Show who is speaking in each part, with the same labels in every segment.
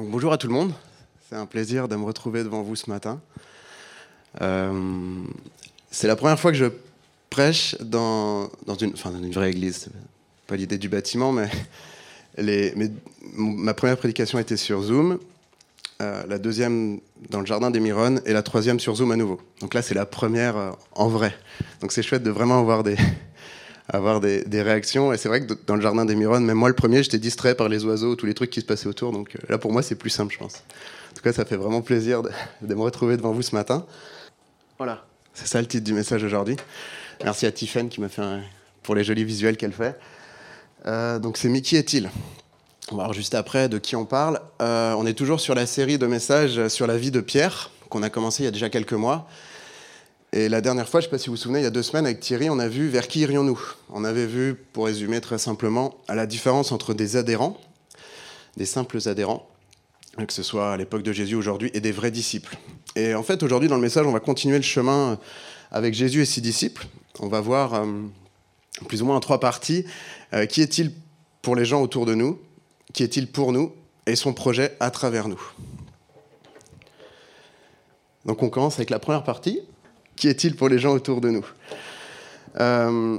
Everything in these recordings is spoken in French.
Speaker 1: Bonjour à tout le monde. C'est un plaisir de me retrouver devant vous ce matin. Euh, c'est la première fois que je prêche dans, une, vraie église. Pas l'idée du bâtiment, mais, ma première prédication était sur Zoom, euh, la deuxième dans le jardin des Mironnes et la troisième sur Zoom à nouveau. Donc là, c'est la première euh, en vrai. Donc c'est chouette de vraiment avoir des, avoir des, réactions. Et c'est vrai que dans le jardin des Mironnes, même moi le premier, j'étais distrait par les oiseaux, tous les trucs qui se passaient autour. Donc euh, là, pour moi, c'est plus simple, je pense. En tout cas, ça fait vraiment plaisir de, me retrouver devant vous ce matin. Voilà, c'est ça le titre du message aujourd'hui. Merci à Tiffen qui m'a fait pour les jolis visuels qu'elle fait. Euh, donc c'est Mickey est-il? On va voir juste après de qui on parle. Euh, on est toujours sur la série de messages sur la vie de Pierre qu'on a commencé il y a déjà quelques mois. Et la dernière fois, je ne sais pas si vous vous souvenez, il y a deux semaines avec Thierry, on a vu vers qui irions-nous On avait vu, pour résumer très simplement, la différence entre des adhérents, des simples adhérents, que ce soit à l'époque de Jésus aujourd'hui, et des vrais disciples. Et en fait, aujourd'hui, dans le message, on va continuer le chemin avec Jésus et ses disciples. On va voir euh, plus ou moins en trois parties euh, qui est-il pour les gens autour de nous, qui est-il pour nous, et son projet à travers nous. Donc on commence avec la première partie, qui est-il pour les gens autour de nous euh,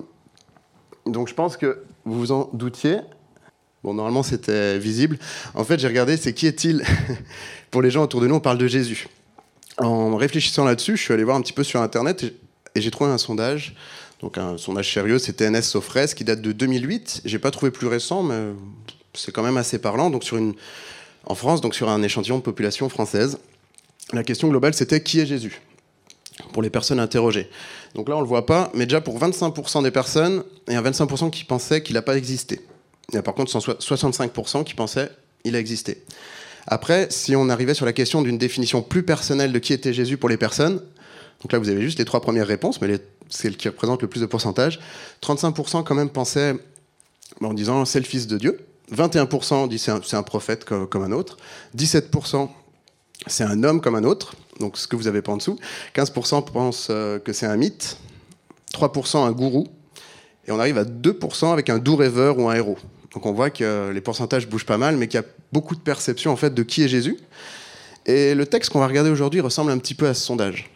Speaker 1: Donc je pense que vous vous en doutiez. Bon, normalement c'était visible. En fait, j'ai regardé, c'est qui est-il pour les gens autour de nous On parle de Jésus. En réfléchissant là-dessus, je suis allé voir un petit peu sur Internet et j'ai trouvé un sondage. Donc un sondage sérieux, c'était NS Sofres qui date de 2008. J'ai pas trouvé plus récent, mais c'est quand même assez parlant. Donc sur une, en France, donc sur un échantillon de population française, la question globale c'était qui est Jésus? Pour les personnes interrogées. Donc là, on ne le voit pas, mais déjà pour 25% des personnes, il y a 25% qui pensaient qu'il n'a pas existé. Il y a par contre 65% qui pensaient qu'il a existé. Après, si on arrivait sur la question d'une définition plus personnelle de qui était Jésus pour les personnes, donc là vous avez juste les trois premières réponses, mais c'est ce qui représente le plus de pourcentage, 35% quand même pensaient en disant c'est le Fils de Dieu, 21% disent c'est un, prophète comme un autre, 17% c'est un homme comme un autre, donc ce que vous avez pas en dessous. 15% pensent euh, que c'est un mythe, 3% un gourou, et on arrive à 2% avec un doux rêveur ou un héros. Donc on voit que les pourcentages bougent pas mal, mais qu'il y a beaucoup de perceptions en fait de qui est Jésus. Et le texte qu'on va regarder aujourd'hui ressemble un petit peu à ce sondage.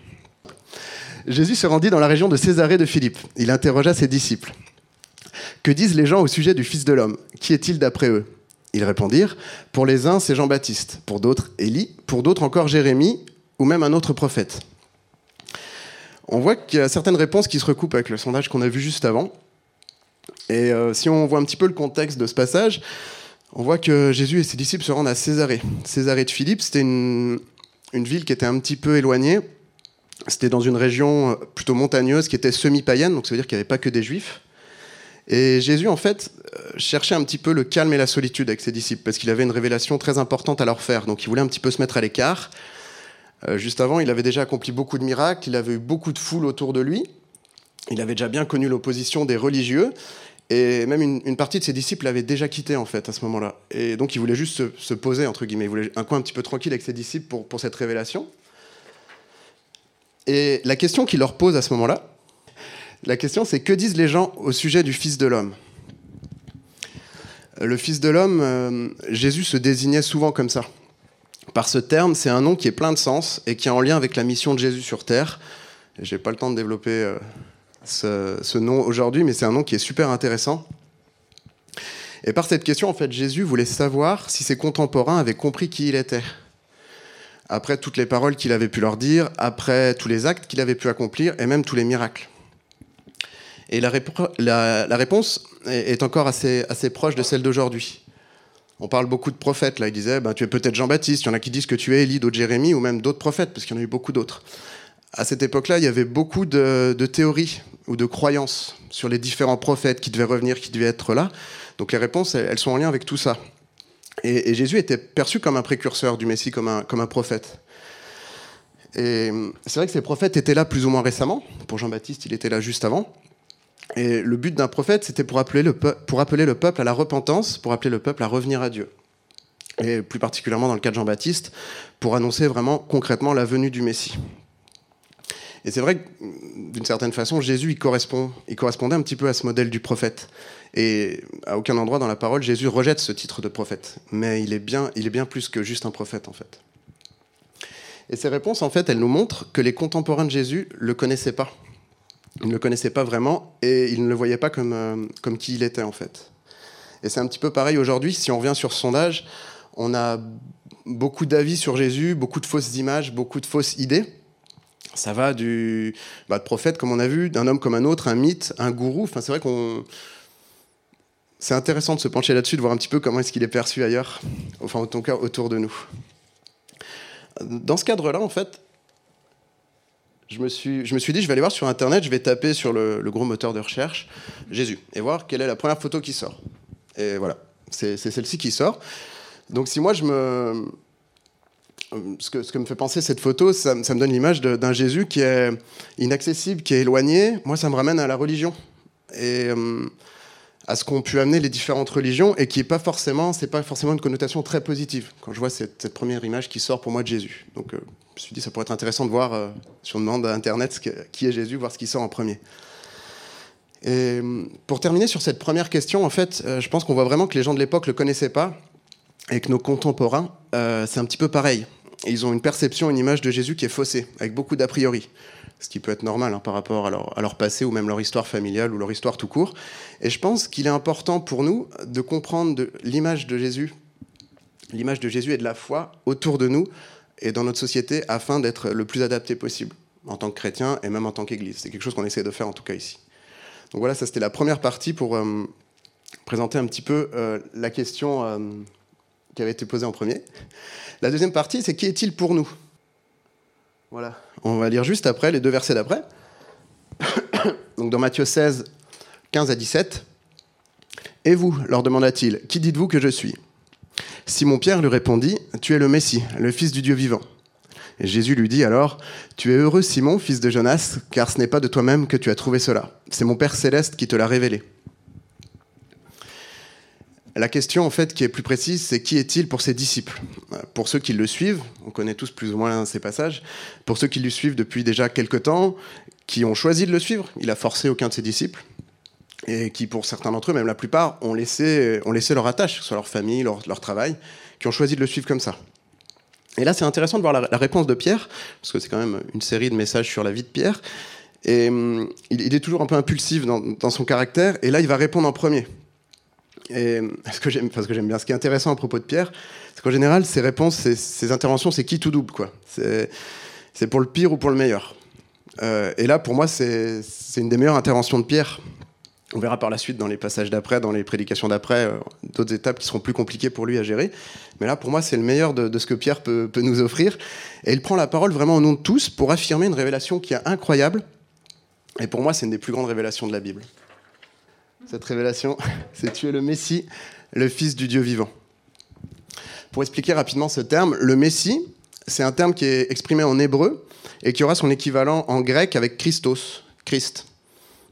Speaker 1: Jésus se rendit dans la région de Césarée de Philippe. Il interrogea ses disciples. Que disent les gens au sujet du Fils de l'homme? Qui est-il d'après eux? Ils répondirent Pour les uns, c'est Jean-Baptiste, pour d'autres, Élie, pour d'autres encore Jérémie ou même un autre prophète. On voit qu'il y a certaines réponses qui se recoupent avec le sondage qu'on a vu juste avant. Et euh, si on voit un petit peu le contexte de ce passage, on voit que Jésus et ses disciples se rendent à Césarée. Césarée de Philippe, c'était une, une, ville qui était un petit peu éloignée. C'était dans une région euh, plutôt montagneuse qui était semi-païenne, donc ça veut dire qu'il n'y avait pas que des juifs. Et Jésus, en fait, euh, cherchait un petit peu le calme et la solitude avec ses disciples, parce qu'il avait une révélation très importante à leur faire. Donc il voulait un petit peu se mettre à l'écart. Euh, juste avant, il avait déjà accompli beaucoup de miracles, il avait eu beaucoup de foule autour de lui, il avait déjà bien connu l'opposition des religieux, et même une, partie de ses disciples l'avaient déjà quitté en fait à ce moment-là. Et donc il voulait juste se, poser, entre guillemets, il voulait un coin un petit peu tranquille avec ses disciples pour, cette révélation. Et la question qu'il leur pose à ce moment-là, la question c'est que disent les gens au sujet du Fils de l'homme? Le Fils de l'homme, euh, Jésus se désignait souvent comme ça par ce terme, c'est un nom qui est plein de sens et qui est en lien avec la mission de Jésus sur Terre. Je n'ai pas le temps de développer euh, ce, nom aujourd'hui, mais c'est un nom qui est super intéressant. Et par cette question, en fait, Jésus voulait savoir si ses contemporains avaient compris qui il était. Après toutes les paroles qu'il avait pu leur dire, après tous les actes qu'il avait pu accomplir, et même tous les miracles. Et la, réponse est encore assez proche de celle d'aujourd'hui. On parle beaucoup de prophètes. Là, il disait, ben, tu es peut-être Jean-Baptiste. Il y en a qui disent que tu es Élie, d'autres Jérémie, ou même d'autres prophètes, parce qu'il y en a eu beaucoup d'autres. À cette époque-là, il y avait beaucoup de, théories ou de croyances sur les différents prophètes qui devaient revenir, qui devaient être là. Donc les réponses, elles, sont en lien avec tout ça. Et, Jésus était perçu comme un précurseur du Messie, comme un, comme un prophète. Et c'est vrai que ces prophètes étaient là plus ou moins récemment. Pour Jean-Baptiste, il était là juste avant. Et le but d'un prophète, c'était pour, appeler le peuple à la repentance, pour appeler le peuple à revenir à Dieu. Et plus particulièrement dans le cas de Jean-Baptiste, pour annoncer vraiment concrètement la venue du Messie. Et c'est vrai que, d'une certaine façon, Jésus, il, correspond, il correspondait un petit peu à ce modèle du prophète. Et à aucun endroit dans la parole, Jésus rejette ce titre de prophète. Mais il est bien, il est bien plus que juste un prophète, en fait. Et ces réponses, en fait, elles nous montrent que les contemporains de Jésus ne le connaissaient pas. Ils ne le connaissaient pas vraiment et ils ne le voyaient pas comme, euh, comme qui il était, en fait. Et c'est un petit peu pareil aujourd'hui. Si on revient sur ce sondage, on a beaucoup d'avis sur Jésus, beaucoup de fausses images, beaucoup de fausses idées. Ça va du bah, de prophète, comme on a vu, d'un homme comme un autre, un mythe, un gourou. Enfin, c'est vrai qu'on. C'est intéressant de se pencher là-dessus, de voir un petit peu comment est-ce qu'il est perçu ailleurs, enfin, en tout cas, autour de nous. Dans ce cadre-là, en fait, je me, suis, je me suis dit, je vais aller voir sur Internet, je vais taper sur le, gros moteur de recherche Jésus et voir quelle est la première photo qui sort. Et voilà, c'est celle-ci qui sort. Donc si moi je me... Ce que, me fait penser cette photo, ça, me donne l'image d'un Jésus qui est inaccessible, qui est éloigné. Moi, ça me ramène à la religion. Et euh, à ce qu'ont pu amener les différentes religions et qui n'est pas forcément, c'est pas forcément une connotation très positive. Quand je vois cette, première image qui sort pour moi de Jésus, donc euh, je me suis dit ça pourrait être intéressant de voir euh, si on demande à Internet qui est Jésus, voir ce qui sort en premier. Et pour terminer sur cette première question, en fait, je pense qu'on voit vraiment que les gens de l'époque le connaissaient pas avec nos contemporains, euh, c'est un petit peu pareil. Ils ont une perception, une image de Jésus qui est faussée, avec beaucoup d'a priori. Ce qui peut être normal hein, par rapport à leur, passé ou même leur histoire familiale ou leur histoire tout court. Et je pense qu'il est important pour nous de comprendre l'image de Jésus, l'image de Jésus et de la foi autour de nous et dans notre société afin d'être le plus adapté possible en tant que chrétien et même en tant qu'Église. C'est quelque chose qu'on essaie de faire en tout cas ici. Donc voilà, ça c'était la première partie pour euh, présenter un petit peu euh, la question qui avait été posé en premier. La deuxième partie, c'est qui est-il pour nous? Voilà. On va lire juste après, les deux versets d'après. Donc dans Matthieu 16, 15 à 17. Et vous, leur demanda-t-il, qui dites-vous que je suis? Simon-Pierre lui répondit, Tu es le Messie, le Fils du Dieu vivant. Et Jésus lui dit alors, Tu es heureux Simon, fils de Jonas, car ce n'est pas de toi-même que tu as trouvé cela, c'est mon Père céleste qui te l'a révélé. La question, en fait, qui est plus précise, c'est qui est-il pour ses disciples? Pour ceux qui le suivent, on connaît tous plus ou moins ces passages, pour ceux qui le suivent depuis déjà quelque temps, qui ont choisi de le suivre, il a forcé aucun de ses disciples, et qui, pour certains d'entre eux, même la plupart, ont laissé, ont laissé leur attache, soit leur famille, leur, travail, qui ont choisi de le suivre comme ça. Et là, c'est intéressant de voir la, réponse de Pierre, parce que c'est quand même une série de messages sur la vie de Pierre, et hum, il, est toujours un peu impulsif dans, dans son caractère, et là, il va répondre en premier. Et ce que j'aime, parce que j'aime bien. Ce qui est intéressant à propos de Pierre, c'est qu'en général, ses réponses, ses, interventions, c'est qui tout double, quoi. C'est, pour le pire ou pour le meilleur. Euh, et là, pour moi, c'est, une des meilleures interventions de Pierre. On verra par la suite dans les passages d'après, dans les prédications d'après, euh, d'autres étapes qui seront plus compliquées pour lui à gérer. Mais là, pour moi, c'est le meilleur de, ce que Pierre peut, peut, nous offrir. Et il prend la parole vraiment au nom de tous pour affirmer une révélation qui est incroyable. Et pour moi, c'est une des plus grandes révélations de la Bible cette révélation, c'est tu es le Messie, le Fils du Dieu vivant. Pour expliquer rapidement ce terme, le Messie, c'est un terme qui est exprimé en hébreu et qui aura son équivalent en grec avec Christos, Christ.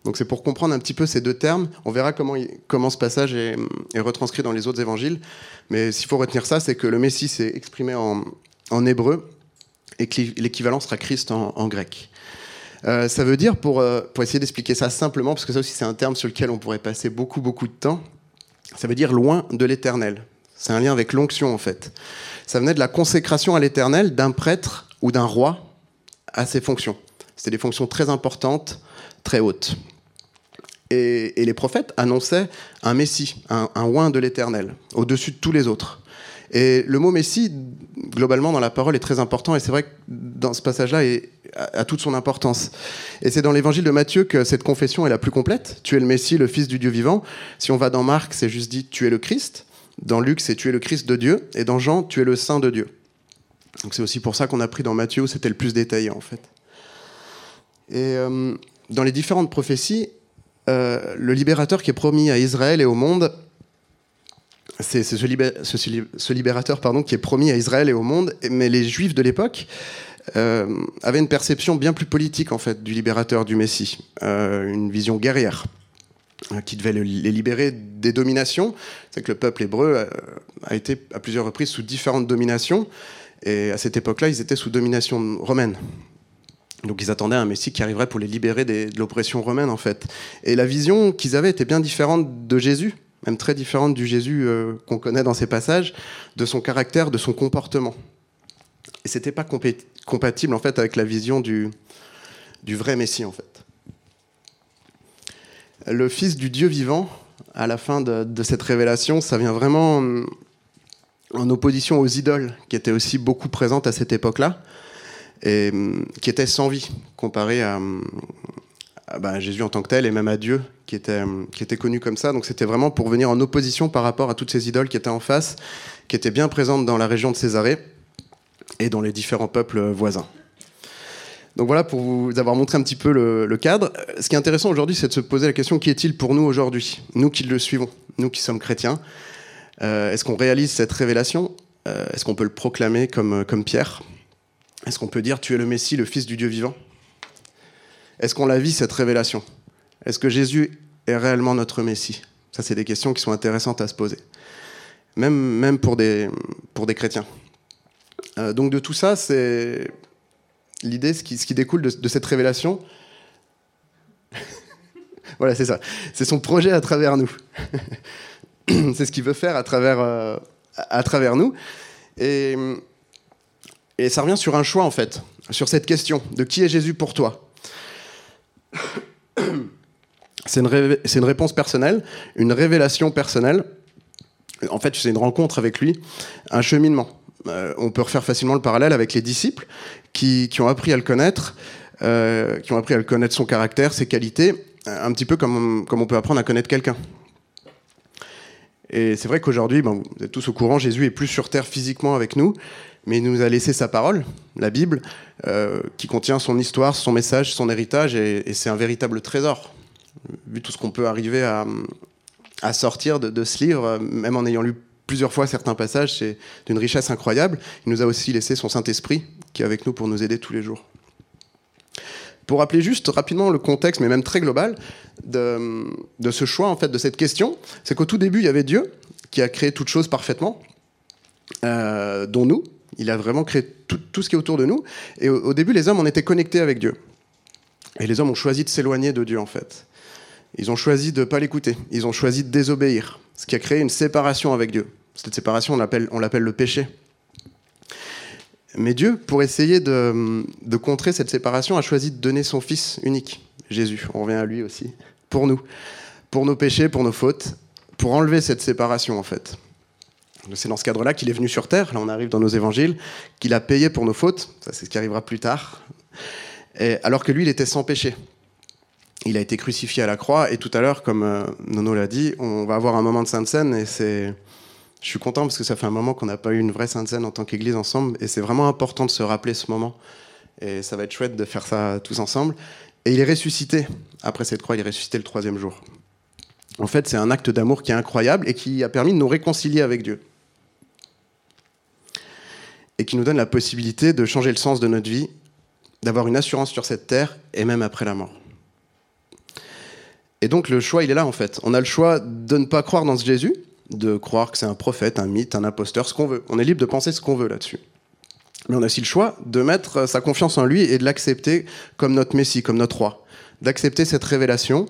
Speaker 1: Donc c'est pour comprendre un petit peu ces deux termes. On verra comment, comment ce passage est, retranscrit dans les autres évangiles. Mais s'il faut retenir ça, c'est que le Messie c'est exprimé en, hébreu et que l'équivalent sera Christ en grec. Euh, ça veut dire, pour, euh, pour essayer d'expliquer ça simplement, parce que ça aussi c'est un terme sur lequel on pourrait passer beaucoup beaucoup de temps, ça veut dire loin de l'éternel. C'est un lien avec l'onction en fait. Ça venait de la consécration à l'éternel d'un prêtre ou d'un roi à ses fonctions. C'était des fonctions très importantes, très hautes. Et, les prophètes annonçaient un Messie, un, un de l'éternel, au-dessus de tous les autres. Et le mot Messie, globalement, dans la parole, est très important. Et c'est vrai que dans ce passage-là, a, toute son importance. Et c'est dans l'évangile de Matthieu que cette confession est la plus complète. Tu es le Messie, le Fils du Dieu vivant. Si on va dans Marc, c'est juste dit tu es le Christ. Dans Luc, c'est tu es le Christ de Dieu. Et dans Jean, tu es le Saint de Dieu. Donc c'est aussi pour ça qu'on a pris dans Matthieu où c'était le plus détaillé, en fait. Et euh, dans les différentes prophéties, euh, le libérateur qui est promis à Israël et au monde c'est ce, libérateur pardon, qui est promis à Israël et au monde, mais les Juifs de l'époque euh, avaient une perception bien plus politique en fait du libérateur du Messie, euh, une vision guerrière euh, qui devait les libérer des dominations. C'est que le peuple hébreu a été à plusieurs reprises sous différentes dominations, et à cette époque-là, ils étaient sous domination romaine. Donc ils attendaient un Messie qui arriverait pour les libérer de l'oppression romaine en fait. Et la vision qu'ils avaient était bien différente de Jésus, même très différente du Jésus euh, qu'on connaît dans ces passages, de son caractère, de son comportement. Et c'était pas compatible en fait avec la vision du, du vrai Messie en fait. Le Fils du Dieu vivant, à la fin de, cette révélation, ça vient vraiment en opposition aux idoles qui étaient aussi beaucoup présentes à cette époque-là et hum, qui était sans vie comparé à, bah, Jésus en tant que tel et même à Dieu qui était, hum, qui était connu comme ça. Donc c'était vraiment pour venir en opposition par rapport à toutes ces idoles qui étaient en face, qui étaient bien présentes dans la région de Césarée et dans les différents peuples voisins. Donc voilà pour vous avoir montré un petit peu le, cadre. Ce qui est intéressant aujourd'hui, c'est de se poser la question qui est-il pour nous aujourd'hui, nous qui le suivons, nous qui sommes chrétiens. Euh, est-ce qu'on réalise cette révélation? Euh, Est-ce qu'on peut le proclamer comme, comme Pierre? Est-ce qu'on peut dire tu es le Messie, le Fils du Dieu vivant? Est-ce qu'on la vit, cette révélation? Est-ce que Jésus est réellement notre Messie? Ça, c'est des questions qui sont intéressantes à se poser, même, pour, des, chrétiens. Euh, donc de tout ça, c'est l'idée, ce qui, découle de, cette révélation. voilà, c'est ça. C'est son projet à travers nous. c'est ce qu'il veut faire à travers, euh, à travers nous. Et et ça revient sur un choix, en fait, sur cette question de qui est Jésus pour toi? C'est une, réponse personnelle, une révélation personnelle. En fait, c'est une rencontre avec lui, un cheminement. Euh, on peut refaire facilement le parallèle avec les disciples qui, ont appris à le connaître, euh, qui ont appris à le connaître son caractère, ses qualités, un petit peu comme, comme on peut apprendre à connaître quelqu'un. Et c'est vrai qu'aujourd'hui, vous êtes tous au courant, Jésus est plus sur terre physiquement avec nous, mais il nous a laissé sa parole, la Bible, euh, qui contient son histoire, son message, son héritage, et, c'est un véritable trésor. Vu tout ce qu'on peut arriver à, sortir de, ce livre, même en ayant lu plusieurs fois certains passages, c'est d'une richesse incroyable. Il nous a aussi laissé son Saint-Esprit, qui est avec nous pour nous aider tous les jours. Pour rappeler juste rapidement le contexte, mais même très global, de, ce choix, en fait, de cette question, c'est qu'au tout début, il y avait Dieu, qui a créé toutes choses parfaitement, euh, dont nous, il a vraiment créé tout, ce qui est autour de nous. Et au, début, les hommes, on était connectés avec Dieu. Et les hommes ont choisi de s'éloigner de Dieu, en fait. Ils ont choisi de ne pas l'écouter. Ils ont choisi de désobéir. Ce qui a créé une séparation avec Dieu. Cette séparation, on l'appelle le péché. Mais Dieu, pour essayer de, de, contrer cette séparation, a choisi de donner son Fils unique, Jésus. On revient à lui aussi. Pour nous. Pour nos péchés, pour nos fautes. Pour enlever cette séparation, en fait. C'est dans ce cadre-là qu'il est venu sur Terre, là on arrive dans nos évangiles, qu'il a payé pour nos fautes, ça c'est ce qui arrivera plus tard, alors que lui il était sans péché. Il a été crucifié à la croix, et tout à l'heure, comme euh, Nono l'a dit, on va avoir un moment de Sainte Seine, et c'est... Je suis content parce que ça fait un moment qu'on n'a pas eu une vraie Sainte Seine en tant qu'Église ensemble, et c'est vraiment important de se rappeler ce moment. Et ça va être chouette de faire ça tous ensemble. Et il est ressuscité. Après cette croix, il est ressuscité le troisième jour. En fait, c'est un acte d'amour qui est incroyable et qui a permis de nous réconcilier avec Dieu et qui nous donne la possibilité de changer le sens de notre vie, d'avoir une assurance sur cette terre et même après la mort. Et donc le choix, il est là en fait. On a le choix de ne pas croire dans ce Jésus, de croire que c'est un prophète, un mythe, un imposteur, ce qu'on veut. On est libre de penser ce qu'on veut là-dessus. Mais on a aussi le choix de mettre sa confiance en lui et de l'accepter comme notre Messie, comme notre roi. D'accepter cette révélation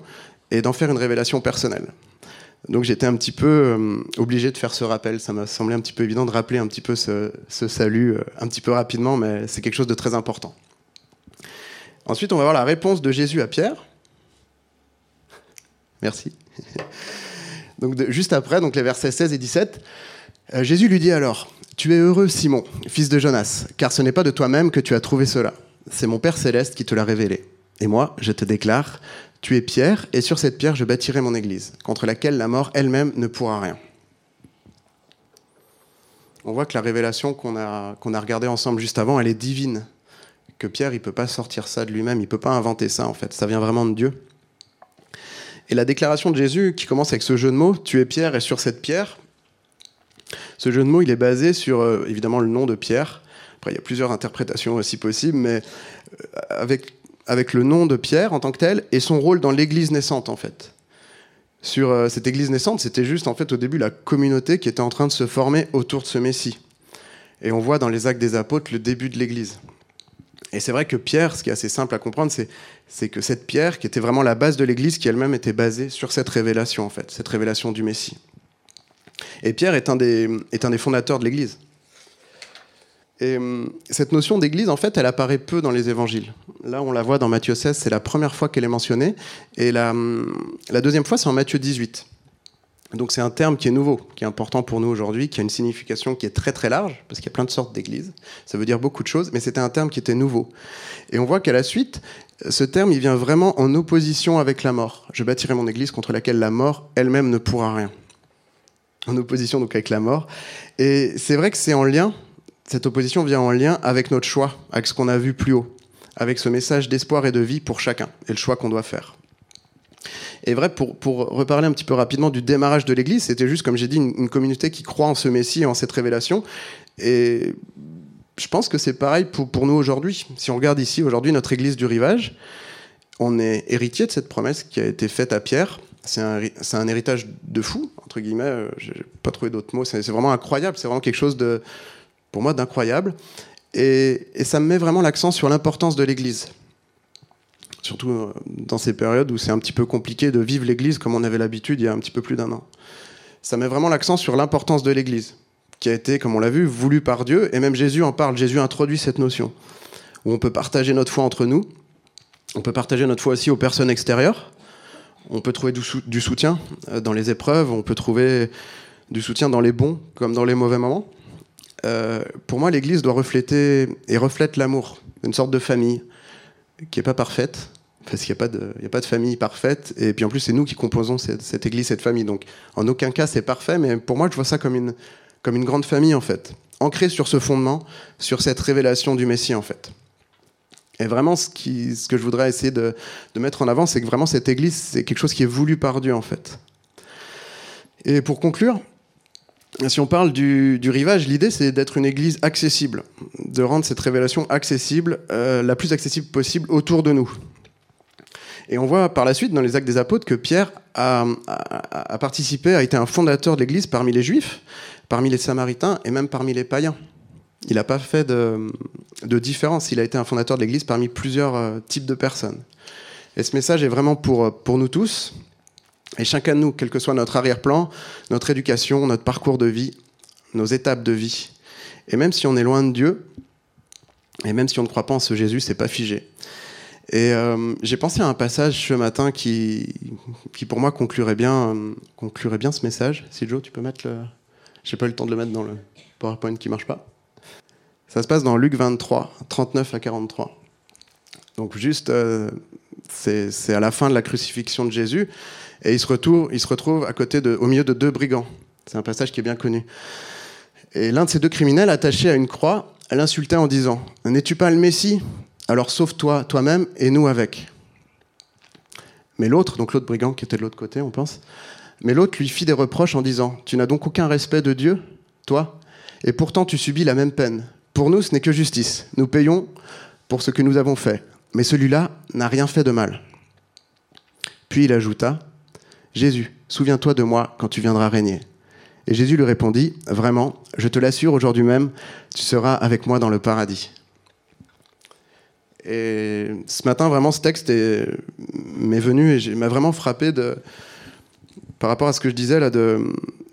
Speaker 1: et d'en faire une révélation personnelle. Donc j'étais un petit peu euh, obligé de faire ce rappel. Ça m'a semblé un petit peu évident de rappeler un petit peu ce, salut euh, un petit peu rapidement, mais c'est quelque chose de très important. Ensuite, on va voir la réponse de Jésus à Pierre. Merci. Donc juste après, donc les versets 16 et 17, euh, Jésus lui dit alors Tu es heureux, Simon, fils de Jonas, car ce n'est pas de toi-même que tu as trouvé cela. C'est mon Père céleste qui te l'a révélé. Et moi, je te déclare tu es pierre, et sur cette pierre je bâtirai mon église, contre laquelle la mort elle-même ne pourra rien. On voit que la révélation qu'on a, a regardée ensemble juste avant, elle est divine. Que Pierre, il ne peut pas sortir ça de lui-même, il ne peut pas inventer ça en fait, ça vient vraiment de Dieu. Et la déclaration de Jésus qui commence avec ce jeu de mots, tu es pierre et sur cette pierre, ce jeu de mots, il est basé sur euh, évidemment le nom de Pierre. Après, il y a plusieurs interprétations aussi possibles, mais euh, avec avec le nom de Pierre en tant que tel et son rôle dans l'Église naissante en fait. Sur euh, cette Église naissante, c'était juste en fait au début la communauté qui était en train de se former autour de ce Messie. Et on voit dans les actes des apôtres le début de l'Église. Et c'est vrai que Pierre, ce qui est assez simple à comprendre, c'est que cette pierre, qui était vraiment la base de l'Église, qui elle-même était basée sur cette révélation, en fait, cette révélation du Messie. Et Pierre est un des, est un des fondateurs de l'Église. Et hum, cette notion d'église, en fait, elle apparaît peu dans les évangiles. Là, on la voit dans Matthieu 16, c'est la première fois qu'elle est mentionnée. Et la, la deuxième fois, c'est en Matthieu 18. Donc c'est un terme qui est nouveau, qui est important pour nous aujourd'hui, qui a une signification qui est très très large, parce qu'il y a plein de sortes d'églises. Ça veut dire beaucoup de choses, mais c'était un terme qui était nouveau. Et on voit qu'à la suite, ce terme, il vient vraiment en opposition avec la mort. Je bâtirai mon église contre laquelle la mort elle-même ne pourra rien. En opposition donc avec la mort. Et c'est vrai que c'est en lien cette opposition vient en lien avec notre choix, avec ce qu'on a vu plus haut, avec ce message d'espoir et de vie pour chacun, et le choix qu'on doit faire. Et vrai, pour, pour, reparler un petit peu rapidement du démarrage de l'Église, c'était juste, comme j'ai dit, une, communauté qui croit en ce Messie en cette révélation. Et je pense que c'est pareil pour, pour nous aujourd'hui. Si on regarde ici, aujourd'hui, notre Église du Rivage, on est héritier de cette promesse qui a été faite à Pierre. C'est un, un, héritage de fou, entre guillemets. Euh, j'ai pas trouvé d'autres mots. C'est vraiment incroyable. C'est vraiment quelque chose de, pour moi d'incroyable. Et, ça me met vraiment l'accent sur l'importance de l'Église. Surtout euh, dans ces périodes où c'est un petit peu compliqué de vivre l'Église comme on avait l'habitude il y a un petit peu plus d'un an. Ça met vraiment l'accent sur l'importance de l'Église, qui a été, comme on l'a vu, voulue par Dieu, et même Jésus en parle. Jésus introduit cette notion, où on peut partager notre foi entre nous, on peut partager notre foi aussi aux personnes extérieures, on peut trouver du soutien euh, dans les épreuves, on peut trouver du soutien dans les bons comme dans les mauvais moments. Euh, pour moi, l'Église doit refléter et reflète l'amour, une sorte de famille qui n'est pas parfaite, parce qu'il n'y a, pas de, famille parfaite, et puis en plus, c'est nous qui composons cette, Église, cette famille. Donc, en aucun cas, c'est parfait, mais pour moi, je vois ça comme une, grande famille, en fait, ancrée sur ce fondement, sur cette révélation du Messie, en fait. Et vraiment, ce, que je voudrais essayer de mettre en avant, c'est que vraiment, cette Église, c'est quelque chose qui est voulu par Dieu, en fait. Et pour conclure, si on parle du, rivage, l'idée c'est d'être une église accessible, de rendre cette révélation accessible, euh, la plus accessible possible autour de nous. Et on voit par la suite dans les actes des apôtres que Pierre a, participé, a été un fondateur de l'église parmi les juifs, parmi les samaritains et même parmi les païens. Il n'a pas fait de, différence, il a été un fondateur de l'église parmi plusieurs euh, types de personnes. Et ce message est vraiment pour, pour nous tous, et chacun de nous, quel que soit notre arrière-plan, notre éducation, notre parcours de vie, nos étapes de vie, et même si on est loin de Dieu, et même si on ne croit pas en ce Jésus, c'est pas figé. Et euh, j'ai pensé à un passage ce matin qui, qui pour moi conclurait bien, conclurait bien ce message. Si Joe, tu peux mettre le. J'ai pas eu le temps de le mettre dans le PowerPoint qui marche pas. Ça se passe dans Luc 23, 39 à 43. Donc juste, euh, c'est à la fin de la crucifixion de Jésus. Et il se retrouve, il se retrouve à côté de, au milieu de deux brigands. C'est un passage qui est bien connu. Et l'un de ces deux criminels, attaché à une croix, l'insultait en disant N'es-tu pas le Messie? Alors sauve-toi toi-même et nous avec. Mais l'autre, donc l'autre brigand qui était de l'autre côté, on pense, mais l'autre lui fit des reproches en disant Tu n'as donc aucun respect de Dieu, toi? Et pourtant tu subis la même peine. Pour nous, ce n'est que justice. Nous payons pour ce que nous avons fait. Mais celui-là n'a rien fait de mal. Puis il ajouta Jésus, souviens-toi de moi quand tu viendras régner. Et Jésus lui répondit, Vraiment, je te l'assure, aujourd'hui même, tu seras avec moi dans le paradis. Et ce matin, vraiment, ce texte m'est venu et m'a vraiment frappé de, par rapport à ce que je disais là, de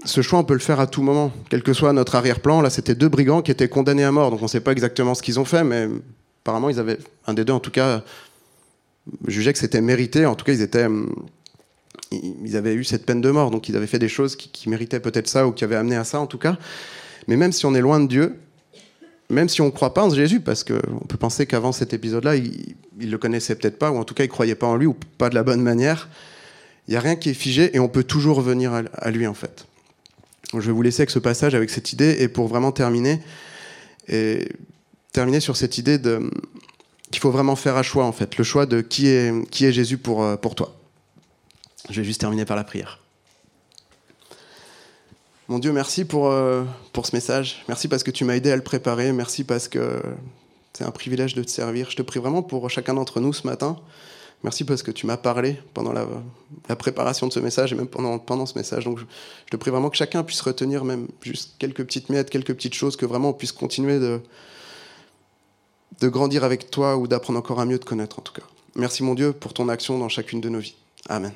Speaker 1: ce choix, on peut le faire à tout moment, quel que soit notre arrière-plan. Là, c'était deux brigands qui étaient condamnés à mort, donc on ne sait pas exactement ce qu'ils ont fait, mais apparemment, ils avaient un des deux, en tout cas, jugeait que c'était mérité. En tout cas, ils étaient ils avaient eu cette peine de mort, donc ils avaient fait des choses qui, méritaient peut-être ça ou qui avaient amené à ça en tout cas. Mais même si on est loin de Dieu, même si on ne croit pas en Jésus, parce qu'on peut penser qu'avant cet épisode-là, il ne le connaissait peut-être pas, ou en tout cas il ne croyait pas en lui, ou pas de la bonne manière, il n'y a rien qui est figé et on peut toujours revenir à, lui en fait. je vais vous laisser avec ce passage, avec cette idée, et pour vraiment terminer, et terminer sur cette idée qu'il faut vraiment faire un choix en fait, le choix de qui est, Jésus pour, euh, pour toi. Je vais juste terminer par la prière. Mon Dieu, merci pour, euh, pour ce message. Merci parce que tu m'as aidé à le préparer. Merci parce que c'est un privilège de te servir. Je te prie vraiment pour chacun d'entre nous ce matin. Merci parce que tu m'as parlé pendant la, préparation de ce message et même pendant, pendant ce message. Donc je, te prie vraiment que chacun puisse retenir même juste quelques petites miettes, quelques petites choses, que vraiment on puisse continuer de, de grandir avec toi ou d'apprendre encore à mieux te connaître en tout cas. Merci mon Dieu pour ton action dans chacune de nos vies. Amen.